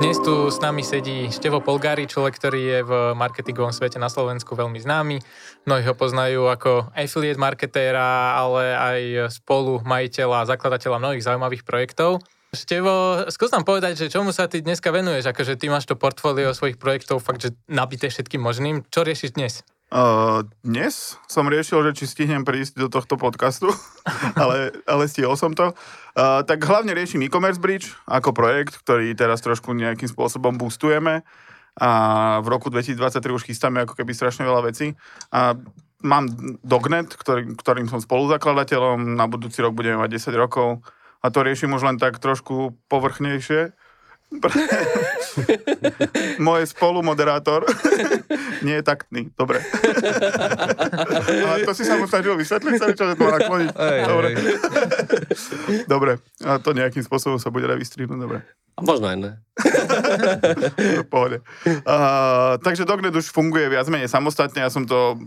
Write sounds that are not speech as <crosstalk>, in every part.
Dnes tu s nami sedí Števo Polgári, človek, ktorý je v marketingovom svete na Slovensku veľmi známy. Mnohí ho poznajú ako affiliate marketéra, ale aj spolu majiteľa a zakladateľa mnohých zaujímavých projektov. Števo, skús nám povedať, že čomu sa ty dneska venuješ? Akože ty máš to portfólio svojich projektov fakt, že nabité všetkým možným. Čo riešiš dnes? Uh, dnes som riešil, že či stihnem prísť do tohto podcastu, <laughs> ale, ale stihol som to. Uh, tak hlavne riešim e-commerce bridge ako projekt, ktorý teraz trošku nejakým spôsobom boostujeme a v roku 2023 už chystáme ako keby strašne veľa vecí. A mám Dognet, ktorý, ktorým som spoluzakladateľom, na budúci rok budeme mať 10 rokov a to riešim už len tak trošku povrchnejšie, <laughs> <laughs> Môj spolumoderátor <laughs> nie je taktný. Dobre. <laughs> Ale to si sa mu snažil vysvetliť, sa čo to nakloniť. Dobre. Dobre. A to nejakým spôsobom sa bude aj vystrihnúť. Dobre. A možno aj ne. <laughs> Pohode. Uh, takže Dognet už funguje viac menej samostatne. Ja som to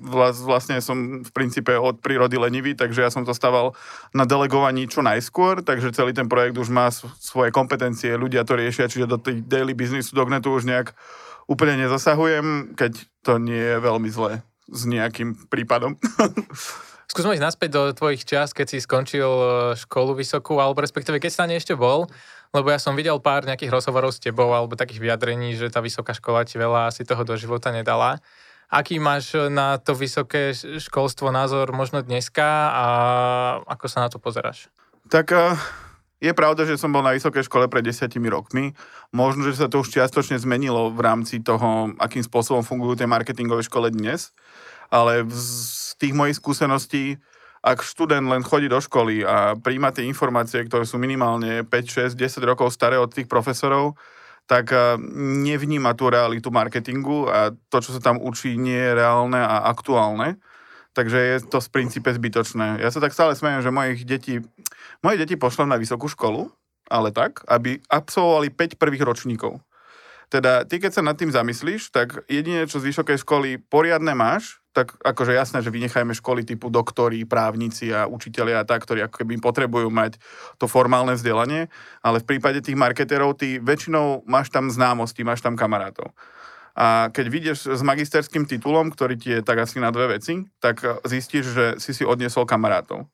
vlastne som v princípe od prírody lenivý, takže ja som to staval na delegovaní čo najskôr, takže celý ten projekt už má svoje kompetencie, ľudia to riešia, čiže do tej daily businessu Dognetu už nejak úplne nezasahujem, keď to nie je veľmi zlé s nejakým prípadom. <laughs> Skúsme ísť naspäť do tvojich čas, keď si skončil e, školu vysokú, alebo respektíve keď tam ešte bol, lebo ja som videl pár nejakých rozhovorov s tebou alebo takých vyjadrení, že tá vysoká škola ti veľa asi toho do života nedala. Aký máš na to vysoké školstvo názor možno dneska a ako sa na to pozeráš? Tak je pravda, že som bol na vysokej škole pred desiatimi rokmi. Možno, že sa to už čiastočne zmenilo v rámci toho, akým spôsobom fungujú tie marketingové škole dnes. Ale z tých mojich skúseností ak študent len chodí do školy a príjma tie informácie, ktoré sú minimálne 5, 6, 10 rokov staré od tých profesorov, tak eh, nevníma tú realitu marketingu a to, čo sa tam učí, nie je reálne a aktuálne. Takže je to z princípe zbytočné. Ja sa tak stále smejem, že mojich detí, moje deti pošlem na vysokú školu, ale tak, aby absolvovali 5 prvých ročníkov. Teda ty, keď sa nad tým zamyslíš, tak jedine, čo z vysokej školy poriadne máš, tak akože jasné, že vynechajme školy typu doktori, právnici a učitelia a tak, ktorí ako keby potrebujú mať to formálne vzdelanie, ale v prípade tých marketérov, ty väčšinou máš tam známosti, máš tam kamarátov. A keď vidieš s magisterským titulom, ktorý ti je tak asi na dve veci, tak zistíš, že si si odniesol kamarátov.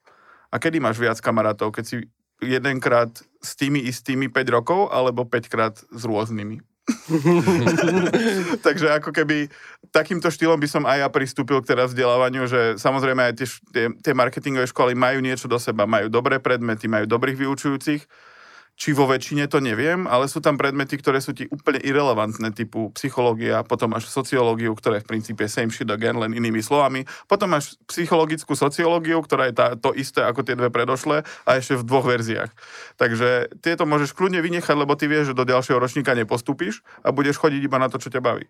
A kedy máš viac kamarátov? Keď si jedenkrát s tými istými 5 rokov, alebo 5 krát s rôznymi. <laughs> Takže ako keby takýmto štýlom by som aj ja pristúpil k teraz vzdelávaniu, že samozrejme aj tie, tie, tie marketingové školy majú niečo do seba, majú dobré predmety, majú dobrých vyučujúcich, či vo väčšine to neviem, ale sú tam predmety, ktoré sú ti úplne irrelevantné, typu psychológia, potom máš sociológiu, ktorá je v princípe same shit again, len inými slovami. Potom máš psychologickú sociológiu, ktorá je tá, to isté ako tie dve predošlé a ešte v dvoch verziách. Takže tieto môžeš kľudne vynechať, lebo ty vieš, že do ďalšieho ročníka nepostupíš a budeš chodiť iba na to, čo ťa baví.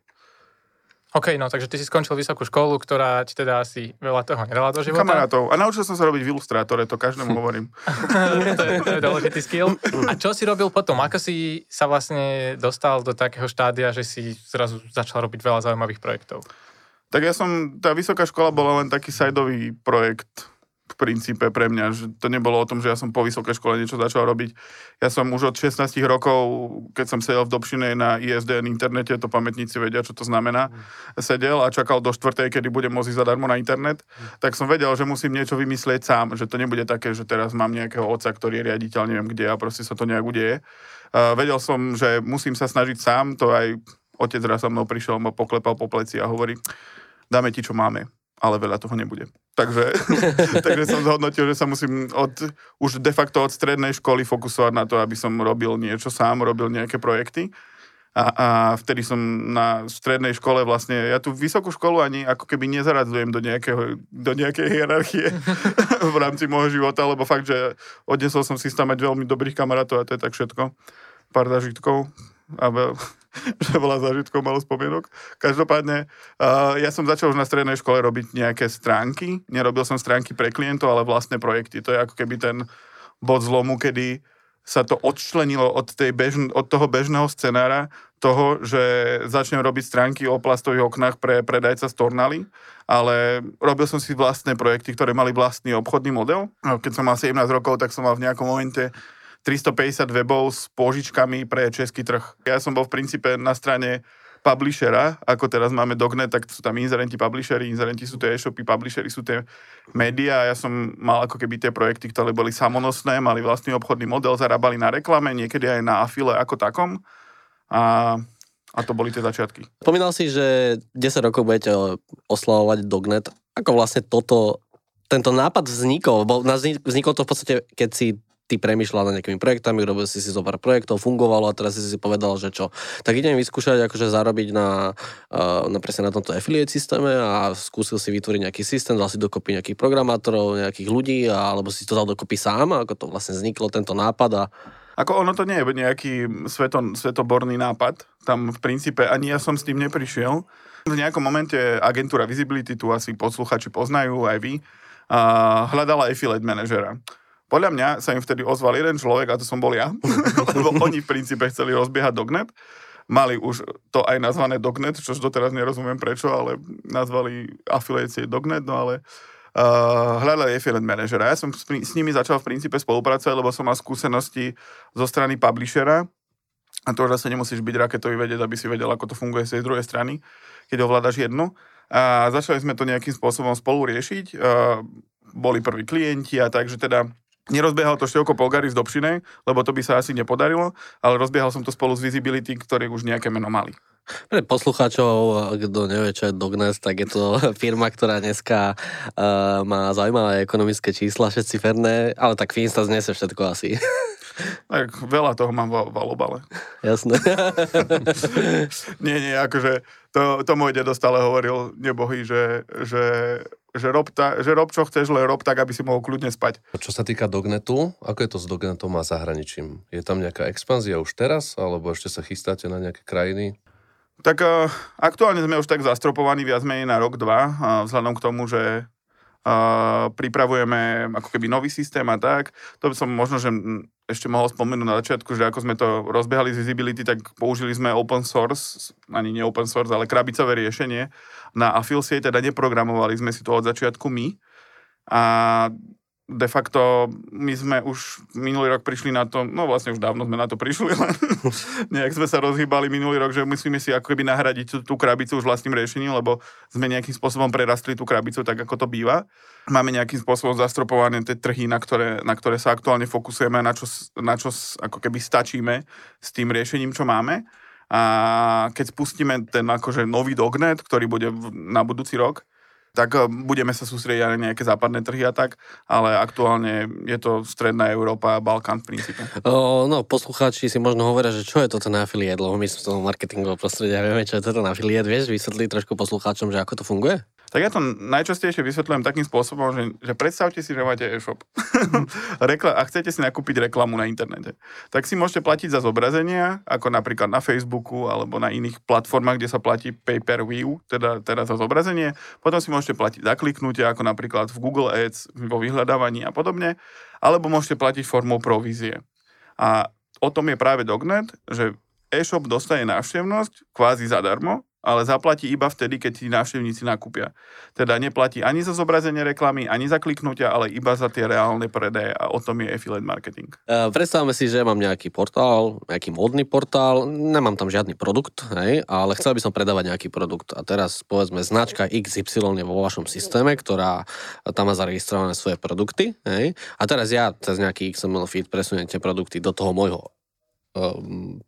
OK, no takže ty si skončil vysokú školu, ktorá ti teda asi veľa toho nedala do života. Kamarátov. A naučil som sa robiť v ilustrátore, to každému <laughs> hovorím. <laughs> to, je, to je dôležitý skill. A čo si robil potom? Ako si sa vlastne dostal do takého štádia, že si zrazu začal robiť veľa zaujímavých projektov? Tak ja som, tá vysoká škola bola len taký sajdový projekt princípe pre mňa, že to nebolo o tom, že ja som po vysokej škole niečo začal robiť. Ja som už od 16 rokov, keď som sedel v Dobšine na ISDN internete, to pamätníci vedia, čo to znamená, mm. sedel a čakal do štvrtej, kedy budem môcť zadarmo na internet, mm. tak som vedel, že musím niečo vymyslieť sám, že to nebude také, že teraz mám nejakého otca, ktorý je riaditeľ, neviem kde a proste sa to nejak udeje. Uh, vedel som, že musím sa snažiť sám, to aj otec raz za mnou prišiel, ma poklepal po pleci a hovorí, dáme ti, čo máme ale veľa toho nebude. Takže, <laughs> takže som zhodnotil, že sa musím od, už de facto od strednej školy fokusovať na to, aby som robil niečo sám, robil nejaké projekty. A, a vtedy som na strednej škole vlastne, ja tú vysokú školu ani ako keby nezaradzujem do, nejakého, do nejakej hierarchie <laughs> v rámci môjho života, lebo fakt, že odnesol som si tam mať veľmi dobrých kamarátov a to je tak všetko. Pár zažitkov a <laughs> že bola zážitkou malo spomienok. Každopádne, uh, ja som začal už na strednej škole robiť nejaké stránky. Nerobil som stránky pre klientov, ale vlastné projekty. To je ako keby ten bod zlomu, kedy sa to odčlenilo od, tej bežn- od toho bežného scenára, toho, že začnem robiť stránky o plastových oknách pre predajca z Tornaly, ale robil som si vlastné projekty, ktoré mali vlastný obchodný model. Keď som mal 17 rokov, tak som mal v nejakom momente 350 webov s pôžičkami pre český trh. Ja som bol v princípe na strane publishera, ako teraz máme Dognet, tak sú tam inzerenti, publishery, inzerenti sú tie e-shopy, publishery sú tie médiá. Ja som mal ako keby tie projekty, ktoré boli samonosné, mali vlastný obchodný model, zarábali na reklame, niekedy aj na afile ako takom. A a to boli tie začiatky. Spomínal si, že 10 rokov budete oslavovať Dognet. Ako vlastne toto, tento nápad vznikol? Bo vznikol to v podstate, keď si ty premyšľal nad nejakými projektami, robil si si zo pár projektov, fungovalo a teraz si si povedal, že čo. Tak idem vyskúšať akože zarobiť na, uh, na presne na tomto affiliate systéme a skúsil si vytvoriť nejaký systém, dal si dokopy nejakých programátorov, nejakých ľudí, alebo si to dal dokopy sám, ako to vlastne vzniklo, tento nápad a ako ono to nie je nejaký sveto, svetoborný nápad. Tam v princípe ani ja som s tým neprišiel. V nejakom momente agentúra Visibility, tu asi posluchači poznajú, aj vy, a hľadala affiliate manažera. Podľa mňa sa im vtedy ozval jeden človek, a to som bol ja, <laughs> lebo oni v princípe chceli rozbiehať Dognet. Mali už to aj nazvané Dognet, čož doteraz nerozumiem prečo, ale nazvali afiliácie Dognet, no ale uh, hľadali affiliate manažera. Ja som s, nimi začal v princípe spolupracovať, lebo som mal skúsenosti zo strany publishera, a to zase nemusíš byť raketový vedieť, aby si vedel, ako to funguje z druhej strany, keď ovládaš jednu. A začali sme to nejakým spôsobom spolu riešiť. Uh, boli prví klienti a takže teda Nerozbiehal to Števko Polgari z Dobšinej, lebo to by sa asi nepodarilo, ale rozbiehal som to spolu s Visibility, ktorí už nejaké meno mali. Pre poslucháčov, kto nevie, čo je Dognes, tak je to <laughs> firma, ktorá dneska uh, má zaujímavé ekonomické čísla, všetci ferné, ale tak Finsta znese všetko asi. <laughs> Tak veľa toho mám v valobale. Jasné. <laughs> nie, nie, akože to, to môj dedo stále hovoril, nebohy, že, že že rob, ta, že rob čo chceš, len rob tak, aby si mohol kľudne spať. Čo sa týka Dognetu, ako je to s Dognetom a zahraničím? Je tam nejaká expanzia už teraz, alebo ešte sa chystáte na nejaké krajiny? Tak uh, aktuálne sme už tak zastropovaní viac menej na rok, dva, uh, vzhľadom k tomu, že Pripravujeme ako keby nový systém a tak. To by som možno, že ešte mohol spomenúť na začiatku, že ako sme to rozbiehali z Visibility, tak použili sme open source, ani nie open source, ale krabicové riešenie na Affiliate, teda neprogramovali sme si to od začiatku my. A de facto my sme už minulý rok prišli na to, no vlastne už dávno sme na to prišli, len <laughs> nejak sme sa rozhýbali minulý rok, že musíme si ako keby nahradiť tú, tú krabicu už vlastným riešením, lebo sme nejakým spôsobom prerastli tú krabicu tak, ako to býva. Máme nejakým spôsobom zastropované tie trhy, na ktoré, na ktoré sa aktuálne fokusujeme, na čo, na čo ako keby stačíme s tým riešením, čo máme. A keď spustíme ten akože nový dognet, ktorý bude na budúci rok, tak eh, budeme sa sústrediť aj na nejaké západné trhy a tak, ale aktuálne je to stredná Európa a Balkán v princípe. O, no, poslucháči si možno hovoria, že čo je to ten affiliate, lebo my sme v tom marketingovom prostredí a vieme, čo je to ten affiliate. Vieš vysvetliť trošku poslucháčom, že ako to funguje? Tak ja to najčastejšie vysvetľujem takým spôsobom, že, že predstavte si, že máte e-shop <laughs> Rekla- a chcete si nakúpiť reklamu na internete. Tak si môžete platiť za zobrazenia, ako napríklad na Facebooku alebo na iných platformách, kde sa platí pay-per-view, teda, teda za zobrazenie. Potom si môžete platiť za kliknutie, ako napríklad v Google Ads, vo vyhľadávaní a podobne. Alebo môžete platiť formou provízie. A o tom je práve Dognet, že e-shop dostane návštevnosť kvázi zadarmo, ale zaplatí iba vtedy, keď tí návštevníci nakúpia. Teda neplatí ani za zobrazenie reklamy, ani za kliknutia, ale iba za tie reálne predaje a o tom je affiliate marketing. Uh, predstavme si, že mám nejaký portál, nejaký módny portál, nemám tam žiadny produkt, hej, ale chcel by som predávať nejaký produkt. A teraz povedzme značka XY je vo vašom systéme, ktorá tam má zaregistrované svoje produkty, hej, a teraz ja cez nejaký XML feed presuniem tie produkty do toho môjho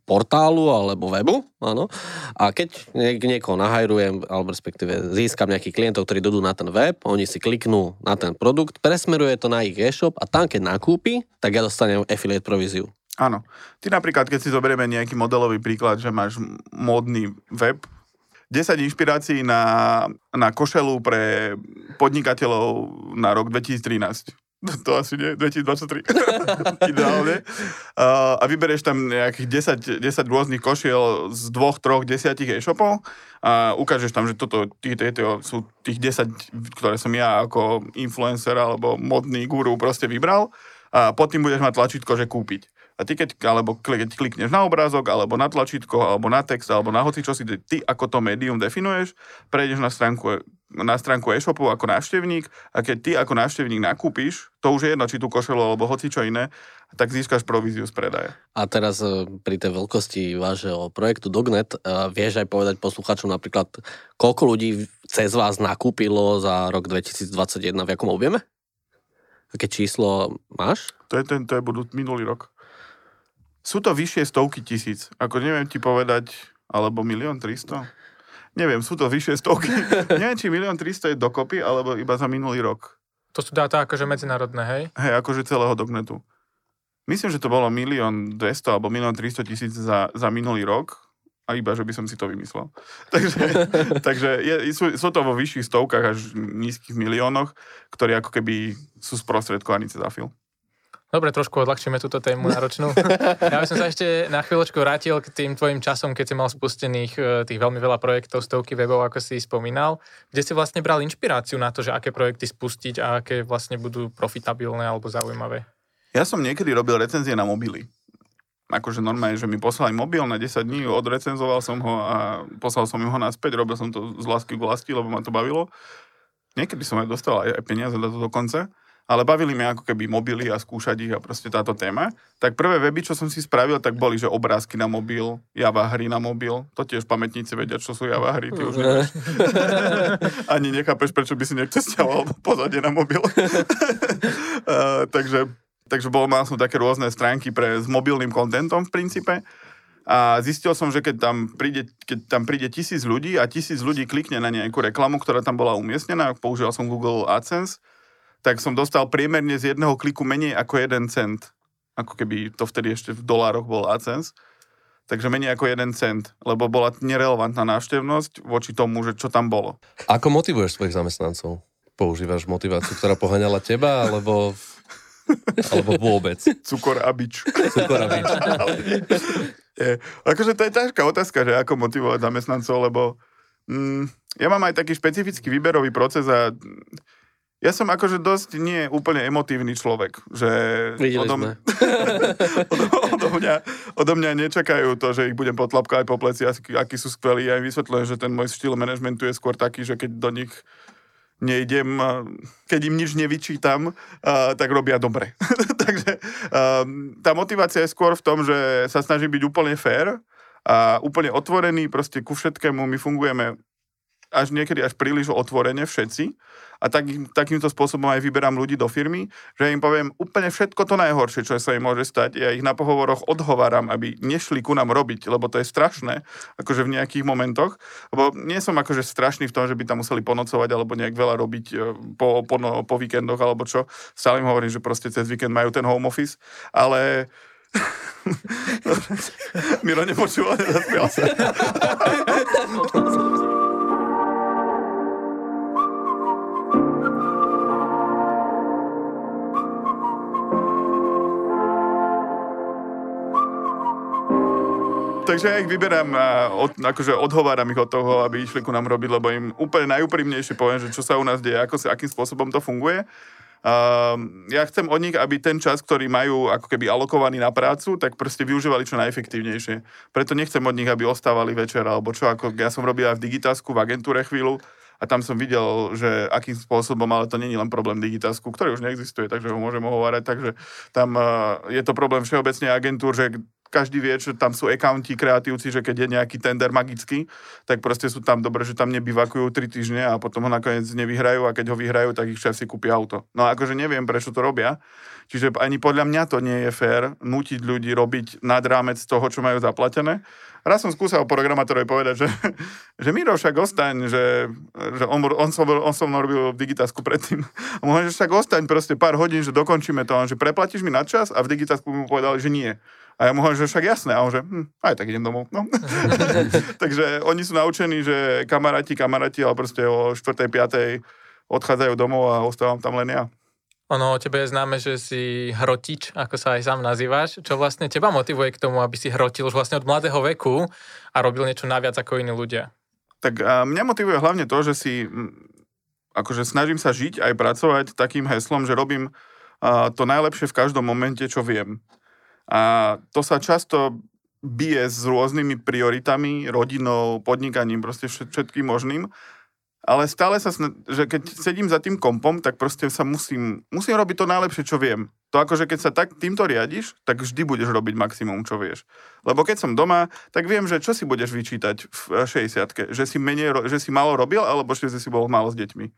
portálu alebo webu, áno. A keď niek- niekoho nahajrujem, alebo respektíve získam nejakých klientov, ktorí dodú na ten web, oni si kliknú na ten produkt, presmeruje to na ich e-shop a tam, keď nakúpi, tak ja dostanem affiliate províziu. Áno. Ty napríklad, keď si zoberieme nejaký modelový príklad, že máš módny web, 10 inšpirácií na, na košelu pre podnikateľov na rok 2013 to asi nie, 2023, <laughs> ideálne. Uh, a vybereš tam nejakých 10, 10 rôznych košiel z dvoch, troch, desiatich e-shopov a ukážeš tam, že toto, tí, tí, tí, sú tých 10, ktoré som ja ako influencer alebo modný guru proste vybral a pod tým budeš mať tlačítko, že kúpiť. A ty keď, alebo keď klikneš na obrázok, alebo na tlačítko, alebo na text, alebo na hoci čo si ty ako to médium definuješ, prejdeš na stránku na stránku e-shopu ako návštevník a keď ty ako návštevník nakúpiš, to už je jedno, či tú košelu alebo hoci čo iné, tak získaš províziu z predaja. A teraz e, pri tej veľkosti vášho projektu Dognet e, vieš aj povedať posluchačom napríklad, koľko ľudí cez vás nakúpilo za rok 2021, v jakom objeme? Aké číslo máš? To je, ten, to je budú minulý rok. Sú to vyššie stovky tisíc. Ako neviem ti povedať, alebo milión tristo? Neviem, sú to vyššie stovky. <laughs> neviem, či milión tristo je dokopy, alebo iba za minulý rok. To sú dáta akože medzinárodné, hej? Hej, akože celého Dognetu. Myslím, že to bolo milión 200 alebo milión 300 tisíc za, za minulý rok a iba, že by som si to vymyslel. <laughs> takže <laughs> takže je, sú, sú to vo vyšších stovkách až nízkych miliónoch, ktorí ako keby sú sprostredkovaní cez Afil. Dobre, trošku odľahčíme túto tému náročnú. <laughs> Ja by som sa ešte na chvíľočku vrátil k tým tvojim časom, keď si mal spustených e, tých veľmi veľa projektov, stovky webov, ako si spomínal, kde si vlastne bral inšpiráciu na to, že aké projekty spustiť a aké vlastne budú profitabilné alebo zaujímavé. Ja som niekedy robil recenzie na mobily. Akože normálne, že mi poslali mobil na 10 dní, odrecenzoval som ho a poslal som ho naspäť, robil som to z lásky k vlasti, lebo ma to bavilo. Niekedy som aj dostal aj peniaze za to dokonca ale bavili mi ako keby mobily a skúšať ich a proste táto téma. Tak prvé weby, čo som si spravil, tak boli, že obrázky na mobil, Java hry na mobil. To tiež pamätníci vedia, čo sú Java hry, ty už nevieš. <laughs> Ani nechápeš, prečo by si niekto stiahoval pozadie na mobil. uh, <laughs> takže, takže bol, mal som také rôzne stránky pre, s mobilným kontentom v princípe. A zistil som, že keď tam, príde, keď tam príde tisíc ľudí a tisíc ľudí klikne na nejakú reklamu, ktorá tam bola umiestnená, používal som Google AdSense, tak som dostal priemerne z jedného kliku menej ako 1 cent. Ako keby to vtedy ešte v dolároch bol AdSense. Takže menej ako 1 cent, lebo bola nerelevantná návštevnosť voči tomu, že čo tam bolo. Ako motivuješ svojich zamestnancov? Používaš motiváciu, ktorá poháňala teba, alebo, alebo vôbec? Cukor a bič. Cukor a bič. <laughs> je, akože to je ťažká otázka, že ako motivovať zamestnancov, lebo mm, ja mám aj taký špecifický výberový proces a ja som akože dosť nie úplne emotívny človek, že odo, sme. <laughs> odo, odo, mňa, odo mňa nečakajú to, že ich budem potlapkať po pleci, akí sú skvelí. Ja im vysvetľujem, že ten môj štýl manažmentu je skôr taký, že keď do nich nejdem, keď im nič nevyčítam, tak robia dobre. <laughs> Takže tá motivácia je skôr v tom, že sa snažím byť úplne fair a úplne otvorený, proste ku všetkému my fungujeme až niekedy až príliš otvorene všetci a tak, takýmto spôsobom aj vyberám ľudí do firmy, že im poviem úplne všetko to najhoršie, čo sa im môže stať. Ja ich na pohovoroch odhováram, aby nešli ku nám robiť, lebo to je strašné, akože v nejakých momentoch. Lebo nie som akože strašný v tom, že by tam museli ponocovať alebo nejak veľa robiť e, po, po, no, po víkendoch alebo čo. Stále im hovorím, že proste cez víkend majú ten home office, ale <laughs> Miro nepočúval, nezaspial sa. <laughs> takže ja ich vyberám a od, akože odhováram ich od toho, aby išli ku nám robiť, lebo im úplne najúprimnejšie poviem, že čo sa u nás deje, ako, akým spôsobom to funguje. Uh, ja chcem od nich, aby ten čas, ktorý majú ako keby alokovaný na prácu, tak proste využívali čo najefektívnejšie. Preto nechcem od nich, aby ostávali večer, alebo čo, ako ja som robil aj v Digitasku, v agentúre chvíľu, a tam som videl, že akým spôsobom, ale to není len problém Digitasku, ktorý už neexistuje, takže ho môžem hovárať, takže tam uh, je to problém všeobecne agentúr, že každý vie, že tam sú accounti, kreatívci, že keď je nejaký tender magický, tak proste sú tam dobre, že tam nebyvakujú 3 týždne a potom ho nakoniec nevyhrajú a keď ho vyhrajú, tak ich šéf si kúpi auto. No akože neviem, prečo to robia. Čiže ani podľa mňa to nie je fér nutiť ľudí robiť nad rámec toho, čo majú zaplatené. Raz som skúsal programátorovi povedať, že, <laughs> že Miro však ostaň, že, že on, on, som, on som robil v Digitasku predtým. A mu že však ostaň proste pár hodín, že dokončíme to. Že preplatíš mi na čas a v Digitasku mu povedali, že nie. A ja mu hovorím, že však jasné. A on že, hm, aj tak idem domov. No. <laughs> <laughs> Takže oni sú naučení, že kamaráti, kamaráti, ale proste o 4. 5. odchádzajú domov a ostávam tam len ja. Ono o tebe je známe, že si hrotič, ako sa aj sám nazývaš. Čo vlastne teba motivuje k tomu, aby si hrotil už vlastne od mladého veku a robil niečo naviac ako iní ľudia? Tak a mňa motivuje hlavne to, že si akože snažím sa žiť aj pracovať takým heslom, že robím a, to najlepšie v každom momente, čo viem. A to sa často bije s rôznymi prioritami, rodinou, podnikaním, proste všetkým možným ale stále sa, že keď sedím za tým kompom, tak proste sa musím, musím robiť to najlepšie, čo viem. To akože keď sa tak týmto riadiš, tak vždy budeš robiť maximum, čo vieš. Lebo keď som doma, tak viem, že čo si budeš vyčítať v 60 Že si, menej, že si malo robil, alebo že si bol málo s deťmi.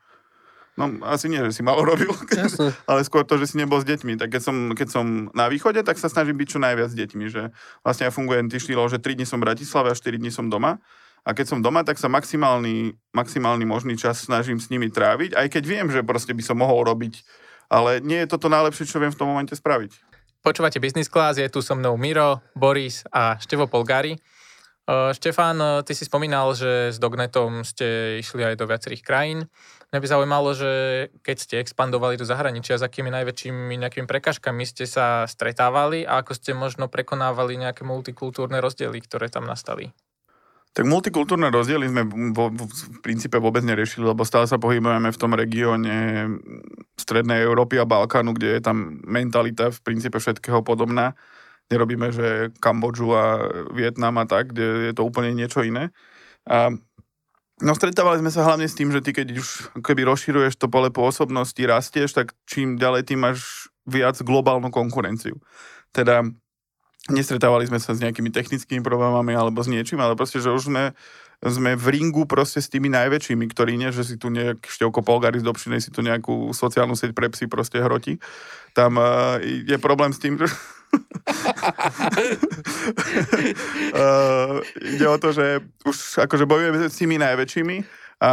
No, asi nie, že si malo robil, <laughs> ale skôr to, že si nebol s deťmi. Tak keď som, keď som na východe, tak sa snažím byť čo najviac s deťmi. Že vlastne ja fungujem tým štýlom, že 3 dní som v Bratislave a 4 dní som doma a keď som doma, tak sa maximálny, maximálny možný čas snažím s nimi tráviť, aj keď viem, že proste by som mohol robiť, ale nie je toto najlepšie, čo viem v tom momente spraviť. Počúvate Business Class, je tu so mnou Miro, Boris a Števo Polgári. Štefán, ty si spomínal, že s Dognetom ste išli aj do viacerých krajín. Mňa by zaujímalo, že keď ste expandovali do zahraničia, s akými najväčšími nejakými prekažkami ste sa stretávali a ako ste možno prekonávali nejaké multikultúrne rozdiely, ktoré tam nastali? Tak multikultúrne rozdiely sme vo, v princípe vôbec neriešili, lebo stále sa pohybujeme v tom regióne Strednej Európy a Balkánu, kde je tam mentalita v princípe všetkého podobná. Nerobíme, že Kambodžu a Vietnam a tak, kde je to úplne niečo iné. A No stretávali sme sa hlavne s tým, že ty keď už keby rozširuješ to pole pôsobnosti, rastieš, tak čím ďalej ty máš viac globálnu konkurenciu. Teda nestretávali sme sa s nejakými technickými problémami alebo s niečím, ale proste, že už sme, sme v ringu proste s tými najväčšími, ktorí nie, že si tu nejak števko Polgaris dopšinej si tu nejakú sociálnu sieť pre psy proste hroti. Tam uh, je problém s tým, že uh, <laughs> ide o to, že už akože bojujeme s tými najväčšími a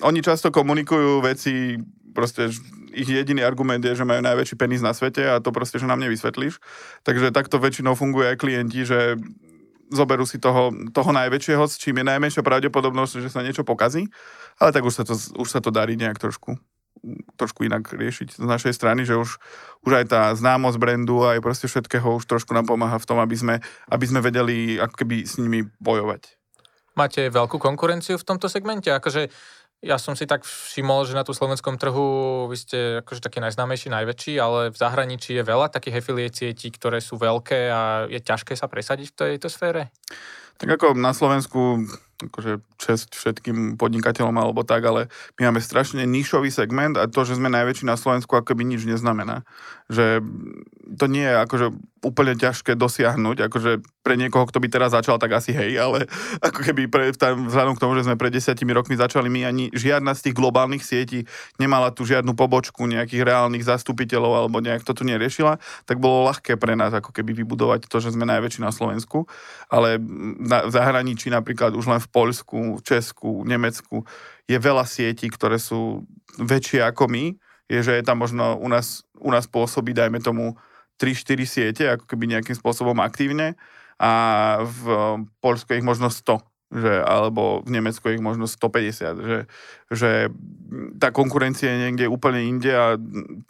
oni často komunikujú veci proste ich jediný argument je, že majú najväčší penis na svete a to proste, že nám nevysvetlíš. Takže takto väčšinou funguje aj klienti, že zoberú si toho, toho najväčšieho, s čím je najmenšia pravdepodobnosť, že sa niečo pokazí, ale tak už sa to, už sa to darí nejak trošku trošku inak riešiť z našej strany, že už, už aj tá známosť brandu aj proste všetkého už trošku nám pomáha v tom, aby sme, aby sme vedeli ako keby s nimi bojovať. Máte veľkú konkurenciu v tomto segmente? Akože ja som si tak všimol, že na tú slovenskom trhu vy ste akože taký najznámejší, najväčší, ale v zahraničí je veľa takých affiliate sietí, ktoré sú veľké a je ťažké sa presadiť v tejto sfére? Tak ako na Slovensku akože čest všetkým podnikateľom alebo tak, ale my máme strašne nišový segment a to, že sme najväčší na Slovensku, akoby nič neznamená. Že to nie je akože úplne ťažké dosiahnuť, akože pre niekoho, kto by teraz začal, tak asi hej, ale <laughs> ako keby pre, tam, vzhľadom k tomu, že sme pred desiatimi rokmi začali, my ani žiadna z tých globálnych sietí nemala tu žiadnu pobočku nejakých reálnych zastupiteľov alebo nejak to tu neriešila, tak bolo ľahké pre nás ako keby vybudovať to, že sme najväčší na Slovensku, ale na, v zahraničí napríklad už len v Poľsku, Česku, Nemecku je veľa sietí, ktoré sú väčšie ako my, je, že je tam možno u nás, u nás pôsobí, dajme tomu, 3-4 siete, ako keby nejakým spôsobom aktívne a v Polsku ich možno 100 že, alebo v Nemecku ich možno 150, že, že tá konkurencia je niekde úplne inde a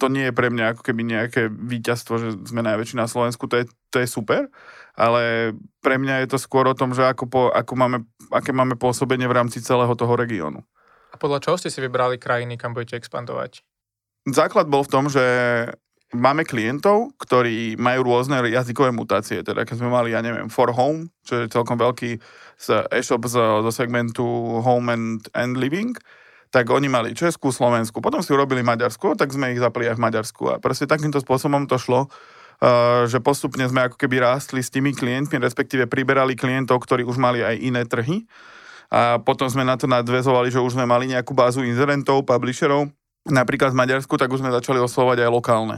to nie je pre mňa ako keby nejaké víťazstvo, že sme najväčší na Slovensku, to je, to je super, ale pre mňa je to skôr o tom, že ako, po, ako máme, aké máme pôsobenie v rámci celého toho regiónu. A podľa čoho ste si vybrali krajiny, kam budete expandovať? Základ bol v tom, že máme klientov, ktorí majú rôzne jazykové mutácie. Teda keď sme mali, ja neviem, For Home, čo je celkom veľký e-shop zo, segmentu Home and, and Living, tak oni mali Česku, Slovensku, potom si urobili Maďarsku, tak sme ich zapli aj v Maďarsku. A proste takýmto spôsobom to šlo, uh, že postupne sme ako keby rástli s tými klientmi, respektíve priberali klientov, ktorí už mali aj iné trhy. A potom sme na to nadvezovali, že už sme mali nejakú bázu inzerentov, publisherov, napríklad v Maďarsku, tak už sme začali oslovať aj lokálne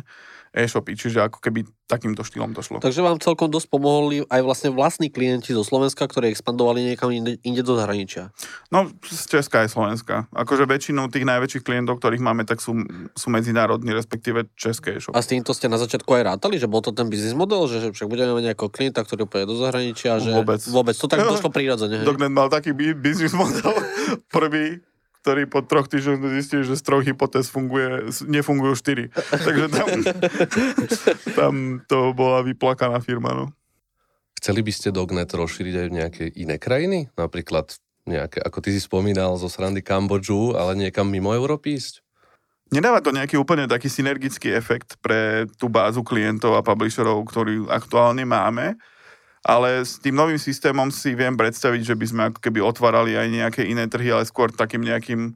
e-shopy, čiže ako keby takýmto štýlom to šlo. Takže vám celkom dosť pomohli aj vlastne vlastní klienti zo Slovenska, ktorí expandovali niekam inde, inde do zahraničia. No, z Česka aj Slovenska. Akože väčšinou tých najväčších klientov, ktorých máme, tak sú, sú medzinárodní, respektíve české e-shopy. A s týmto ste na začiatku aj rátali, že bol to ten biznis model, že však budeme mať nejakého klienta, ktorý pôjde do zahraničia, že vôbec. vôbec to tak došlo prirodzene. Dognet mal taký biznis model <laughs> prvý, ktorý po troch týždňoch zistili, že z troch hypotéz funguje, nefungujú štyri. <laughs> Takže tam, tam to bola vyplakaná firma. No. Chceli by ste Dognet rozšíriť aj v nejaké iné krajiny? Napríklad nejaké, ako ty si spomínal, zo srandy Kambodžu, ale niekam mimo Európy ísť? Nedáva to nejaký úplne taký synergický efekt pre tú bázu klientov a publisherov, ktorý aktuálne máme, ale s tým novým systémom si viem predstaviť, že by sme ako keby otvárali aj nejaké iné trhy, ale skôr takým nejakým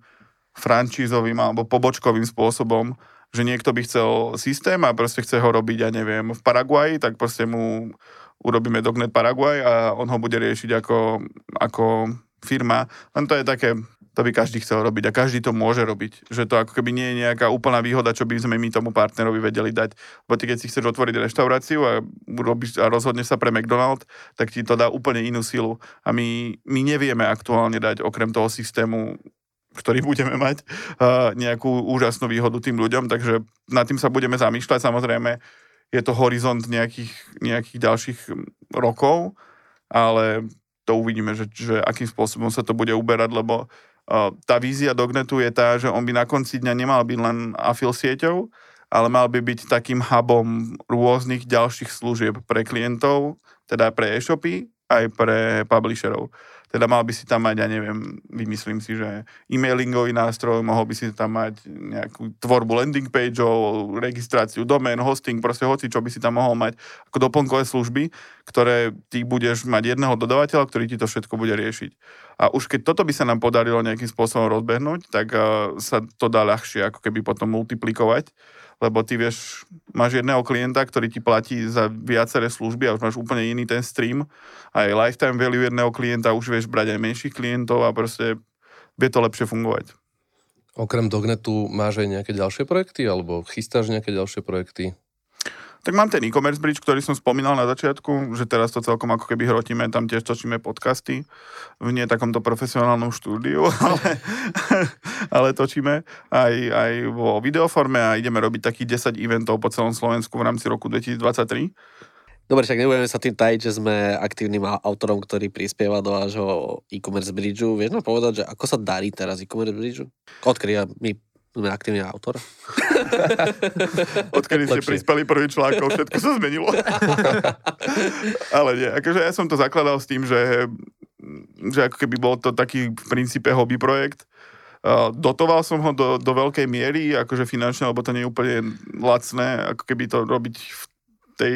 francízovým alebo pobočkovým spôsobom, že niekto by chcel systém a proste chce ho robiť, ja neviem, v Paraguaji, tak proste mu urobíme Dognet Paraguay a on ho bude riešiť ako, ako firma. Len to je také, to by každý chcel robiť a každý to môže robiť. Že to ako keby nie je nejaká úplná výhoda, čo by sme my tomu partnerovi vedeli dať. Lebo ty keď si chceš otvoriť reštauráciu a, robíš, a rozhodneš sa pre McDonald's, tak ti to dá úplne inú silu. A my, my nevieme aktuálne dať okrem toho systému ktorý budeme mať, uh, nejakú úžasnú výhodu tým ľuďom, takže nad tým sa budeme zamýšľať. Samozrejme, je to horizont nejakých, nejakých ďalších rokov, ale to uvidíme, že, že akým spôsobom sa to bude uberať, lebo tá vízia Dognetu je tá, že on by na konci dňa nemal byť len afil sieťou, ale mal by byť takým hubom rôznych ďalších služieb pre klientov, teda pre e-shopy, aj pre publisherov. Teda mal by si tam mať, ja neviem, vymyslím si, že e-mailingový nástroj, mohol by si tam mať nejakú tvorbu landing pageov, registráciu domén, hosting, proste hoci, čo by si tam mohol mať ako doplnkové služby, ktoré ty budeš mať jedného dodavateľa, ktorý ti to všetko bude riešiť. A už keď toto by sa nám podarilo nejakým spôsobom rozbehnúť, tak uh, sa to dá ľahšie ako keby potom multiplikovať lebo ty vieš, máš jedného klienta, ktorý ti platí za viaceré služby a už máš úplne iný ten stream. Aj lifetime value jedného klienta už vieš brať aj menších klientov a proste vie to lepšie fungovať. Okrem Dognetu máš aj nejaké ďalšie projekty alebo chystáš nejaké ďalšie projekty? Tak mám ten e-commerce bridge, ktorý som spomínal na začiatku, že teraz to celkom ako keby hrotíme, tam tiež točíme podcasty v nie takomto profesionálnom štúdiu, <laughs> ale, ale točíme aj, aj vo videoforme a ideme robiť takých 10 eventov po celom Slovensku v rámci roku 2023. Dobre, však nebudeme sa tým tajiť, že sme aktívnym autorom, ktorý prispieva do vášho e-commerce bridgeu. Vieš nám povedať, že ako sa darí teraz e-commerce bridgeu? Odkedy my sme aktívny autor. <laughs> Odkedy ste prispeli prvý článkov, všetko sa zmenilo. <laughs> Ale nie, akože ja som to zakladal s tým, že, že ako keby bol to taký v princípe hobby projekt. Dotoval som ho do, do veľkej miery, akože finančne, lebo to nie je úplne lacné, ako keby to robiť v, tej,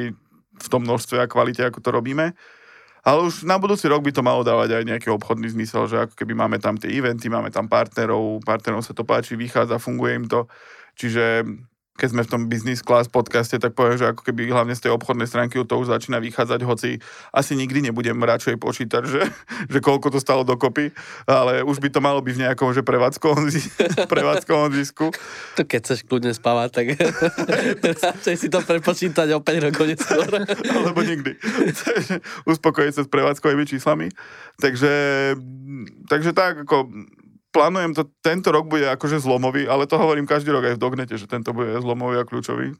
v tom množstve a kvalite, ako to robíme. Ale už na budúci rok by to malo dávať aj nejaký obchodný zmysel, že ako keby máme tam tie eventy, máme tam partnerov, partnerov sa to páči, vychádza, funguje im to. Čiže keď sme v tom business class podcaste, tak poviem, že ako keby hlavne z tej obchodnej stránky to už začína vychádzať, hoci asi nikdy nebudem radšej počítať, že, že koľko to stalo dokopy, ale už by to malo byť v nejakom že prevádzkovom, <laughs> prevádzkovom zisku. To keď chceš kľudne spávať, tak <laughs> radšej si to prepočítať o 5 rokov neskôr. <laughs> Alebo nikdy. Uspokojiť sa s prevádzkovými číslami. Takže, takže tak, ako plánujem to, tento rok bude akože zlomový, ale to hovorím každý rok aj v Dognete, že tento bude zlomový a kľúčový.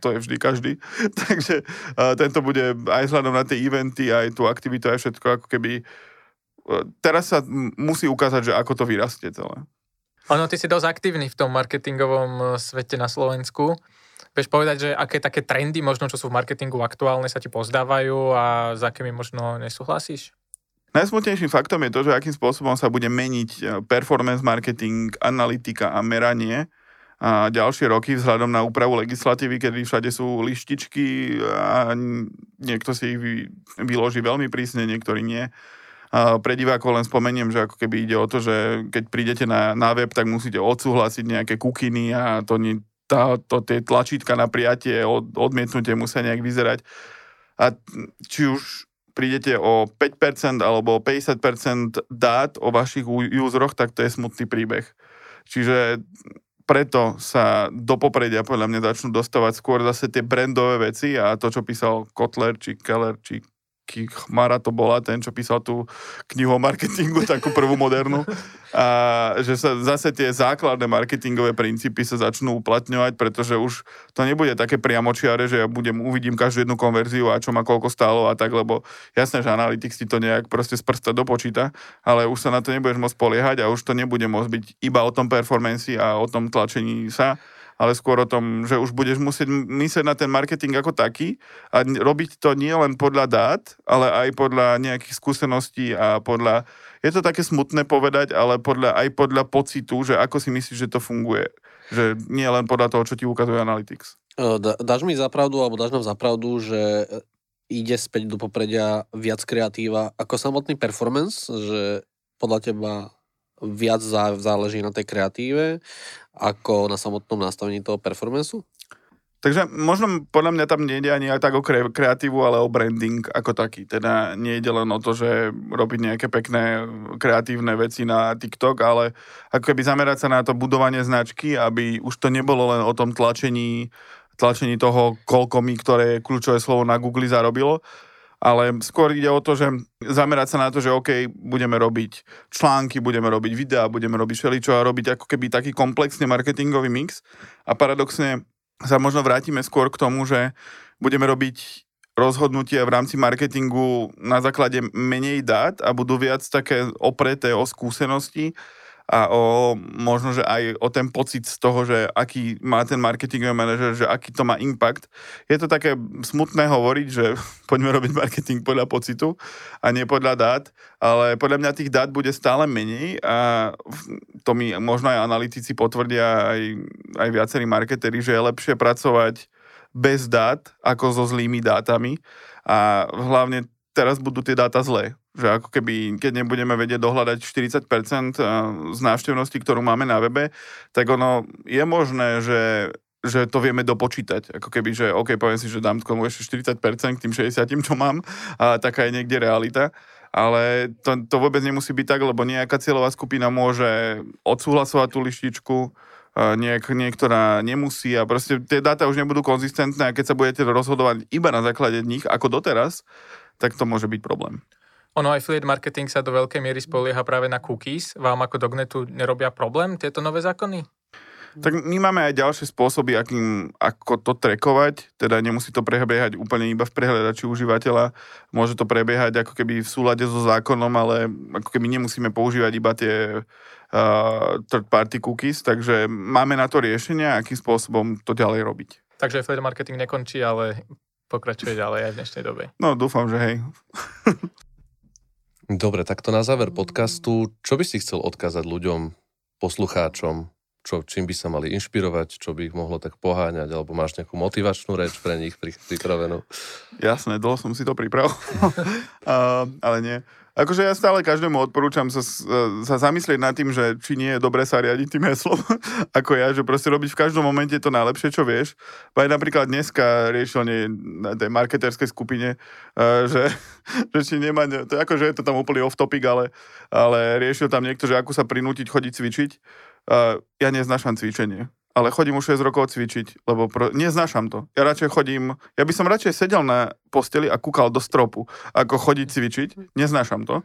To je vždy každý. <laughs> Takže uh, tento bude aj vzhľadom na tie eventy, aj tú aktivitu, aj všetko ako keby... Uh, teraz sa musí ukázať, že ako to vyrastie celé. Ono, ty si dosť aktívny v tom marketingovom e, svete na Slovensku. Vieš povedať, že aké také trendy možno, čo sú v marketingu aktuálne, sa ti pozdávajú a s akými možno nesúhlasíš? Najsmutnejším faktom je to, že akým spôsobom sa bude meniť e, performance marketing, analytika a meranie a ďalšie roky vzhľadom na úpravu legislatívy, kedy všade sú lištičky a niekto si ich vyloží veľmi prísne, niektorí nie. A pre divákov len spomeniem, že ako keby ide o to, že keď prídete na, na web, tak musíte odsúhlasiť nejaké kukiny a to, tá, to tie tlačítka na prijatie, od, odmietnutie musia nejak vyzerať. A či už prídete o 5% alebo o 50% dát o vašich useroch, tak to je smutný príbeh. Čiže preto sa do popredia podľa mňa začnú dostávať skôr zase tie brandové veci a to, čo písal Kotler, či Keller, či chmara to bola, ten, čo písal tú knihu o marketingu, takú prvú modernú. A že sa zase tie základné marketingové princípy sa začnú uplatňovať, pretože už to nebude také priamočiare, že ja budem, uvidím každú jednu konverziu a čo ma koľko stálo a tak, lebo jasné, že Analytics ti to nejak proste z prsta dopočíta, ale už sa na to nebudeš môcť poliehať a už to nebude môcť byť iba o tom performanci a o tom tlačení sa, ale skôr o tom, že už budeš musieť myslieť na ten marketing ako taký a robiť to nie len podľa dát, ale aj podľa nejakých skúseností a podľa, je to také smutné povedať, ale podľa, aj podľa pocitu, že ako si myslíš, že to funguje. Že nie len podľa toho, čo ti ukazuje Analytics. Dáš mi zapravdu, alebo dáš nám zapravdu, že ide späť do popredia viac kreatíva ako samotný performance, že podľa teba viac záleží na tej kreatíve ako na samotnom nastavení toho performanceu? Takže možno podľa mňa tam nejde ani tak o kreatívu, ale o branding ako taký. Teda nejde len o to, že robiť nejaké pekné kreatívne veci na TikTok, ale ako keby zamerať sa na to budovanie značky, aby už to nebolo len o tom tlačení, tlačení toho, koľko mi, ktoré kľúčové slovo na Google zarobilo, ale skôr ide o to, že zamerať sa na to, že OK, budeme robiť články, budeme robiť videá, budeme robiť všeličo a robiť ako keby taký komplexný marketingový mix. A paradoxne sa možno vrátime skôr k tomu, že budeme robiť rozhodnutia v rámci marketingu na základe menej dát a budú viac také opreté o skúsenosti a o možno, že aj o ten pocit z toho, že aký má ten marketingový manažer, že aký to má impact. Je to také smutné hovoriť, že <laughs> poďme robiť marketing podľa pocitu a nie podľa dát, ale podľa mňa tých dát bude stále menej a to mi možno aj analytici potvrdia aj, aj viacerí marketeri, že je lepšie pracovať bez dát ako so zlými dátami a hlavne teraz budú tie dáta zlé že ako keby, keď nebudeme vedieť dohľadať 40% eh, z návštevnosti, ktorú máme na webe, tak ono je možné, že že to vieme dopočítať. Ako keby, že OK, poviem si, že dám komu ešte 40% k tým 60, čo mám, a taká je niekde realita. Ale to, to vôbec nemusí byť tak, lebo nejaká cieľová skupina môže odsúhlasovať tú lištičku, niek, niektorá nemusí a proste tie dáta už nebudú konzistentné a keď sa budete rozhodovať iba na základe nich, ako doteraz, tak to môže byť problém. Ono affiliate marketing sa do veľkej miery spolieha práve na cookies. Vám ako Dognetu nerobia problém tieto nové zákony? Tak my máme aj ďalšie spôsoby, akým, ako to trekovať, teda nemusí to prebiehať úplne iba v prehľadači užívateľa, môže to prebiehať ako keby v súlade so zákonom, ale ako keby nemusíme používať iba tie uh, third party cookies, takže máme na to riešenia, akým spôsobom to ďalej robiť. Takže affiliate marketing nekončí, ale pokračuje ďalej aj v dnešnej dobe. No, dúfam, že hej. <laughs> Dobre, takto na záver podcastu, čo by si chcel odkázať ľuďom, poslucháčom, čo, čím by sa mali inšpirovať, čo by ich mohlo tak poháňať, alebo máš nejakú motivačnú reč pre nich pripravenú? Jasné, dlho som si to pripravil, uh, <laughs> ale nie. Akože ja stále každému odporúčam sa, sa zamyslieť nad tým, že či nie je dobre sa riadiť tým heslom, <laughs> ako ja, že proste robiť v každom momente to najlepšie, čo vieš. Aj napríklad dneska riešil nie, na tej marketerskej skupine, že, <laughs> že či nemá, to akože je to tam úplne off topic, ale, ale riešil tam niekto, že ako sa prinútiť chodiť cvičiť. Ja neznášam cvičenie ale chodím už 6 rokov cvičiť, lebo pro... neznášam to. Ja radšej chodím, ja by som radšej sedel na posteli a kúkal do stropu, ako chodiť cvičiť. Neznášam to.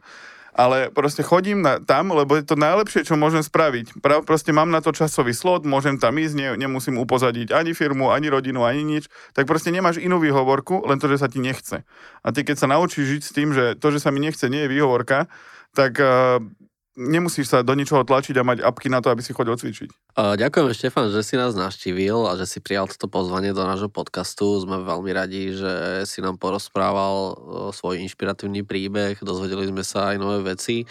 Ale proste chodím na, tam, lebo je to najlepšie, čo môžem spraviť. Pra, proste mám na to časový slot, môžem tam ísť, ne, nemusím upozadiť ani firmu, ani rodinu, ani nič. Tak proste nemáš inú výhovorku, len to, že sa ti nechce. A ty keď sa naučíš žiť s tým, že to, že sa mi nechce, nie je výhovorka, tak uh, nemusíš sa do ničoho tlačiť a mať apky na to, aby si chodil cvičiť. Ďakujem, Štefan, že si nás naštívil a že si prijal toto pozvanie do nášho podcastu. Sme veľmi radi, že si nám porozprával svoj inšpiratívny príbeh, dozvedeli sme sa aj nové veci.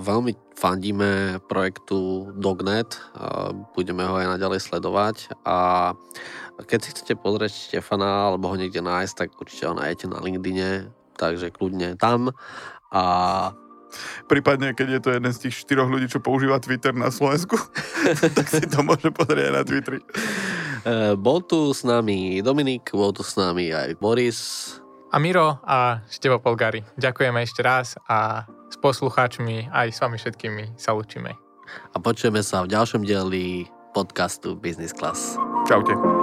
Veľmi fandíme projektu Dognet, budeme ho aj naďalej sledovať a keď si chcete pozrieť Štefana alebo ho niekde nájsť, tak určite ho nájdete na LinkedIne, takže kľudne tam a Prípadne, keď je to jeden z tých štyroch ľudí, čo používa Twitter na Slovensku, <laughs> tak si to môže pozrieť aj na Twitteri. Uh, bol tu s nami Dominik, bol tu s nami aj Boris. A Miro a Števo Polgári. Ďakujeme ešte raz a s poslucháčmi aj s vami všetkými sa učíme. A počujeme sa v ďalšom dieli podcastu Business Class. Čaute.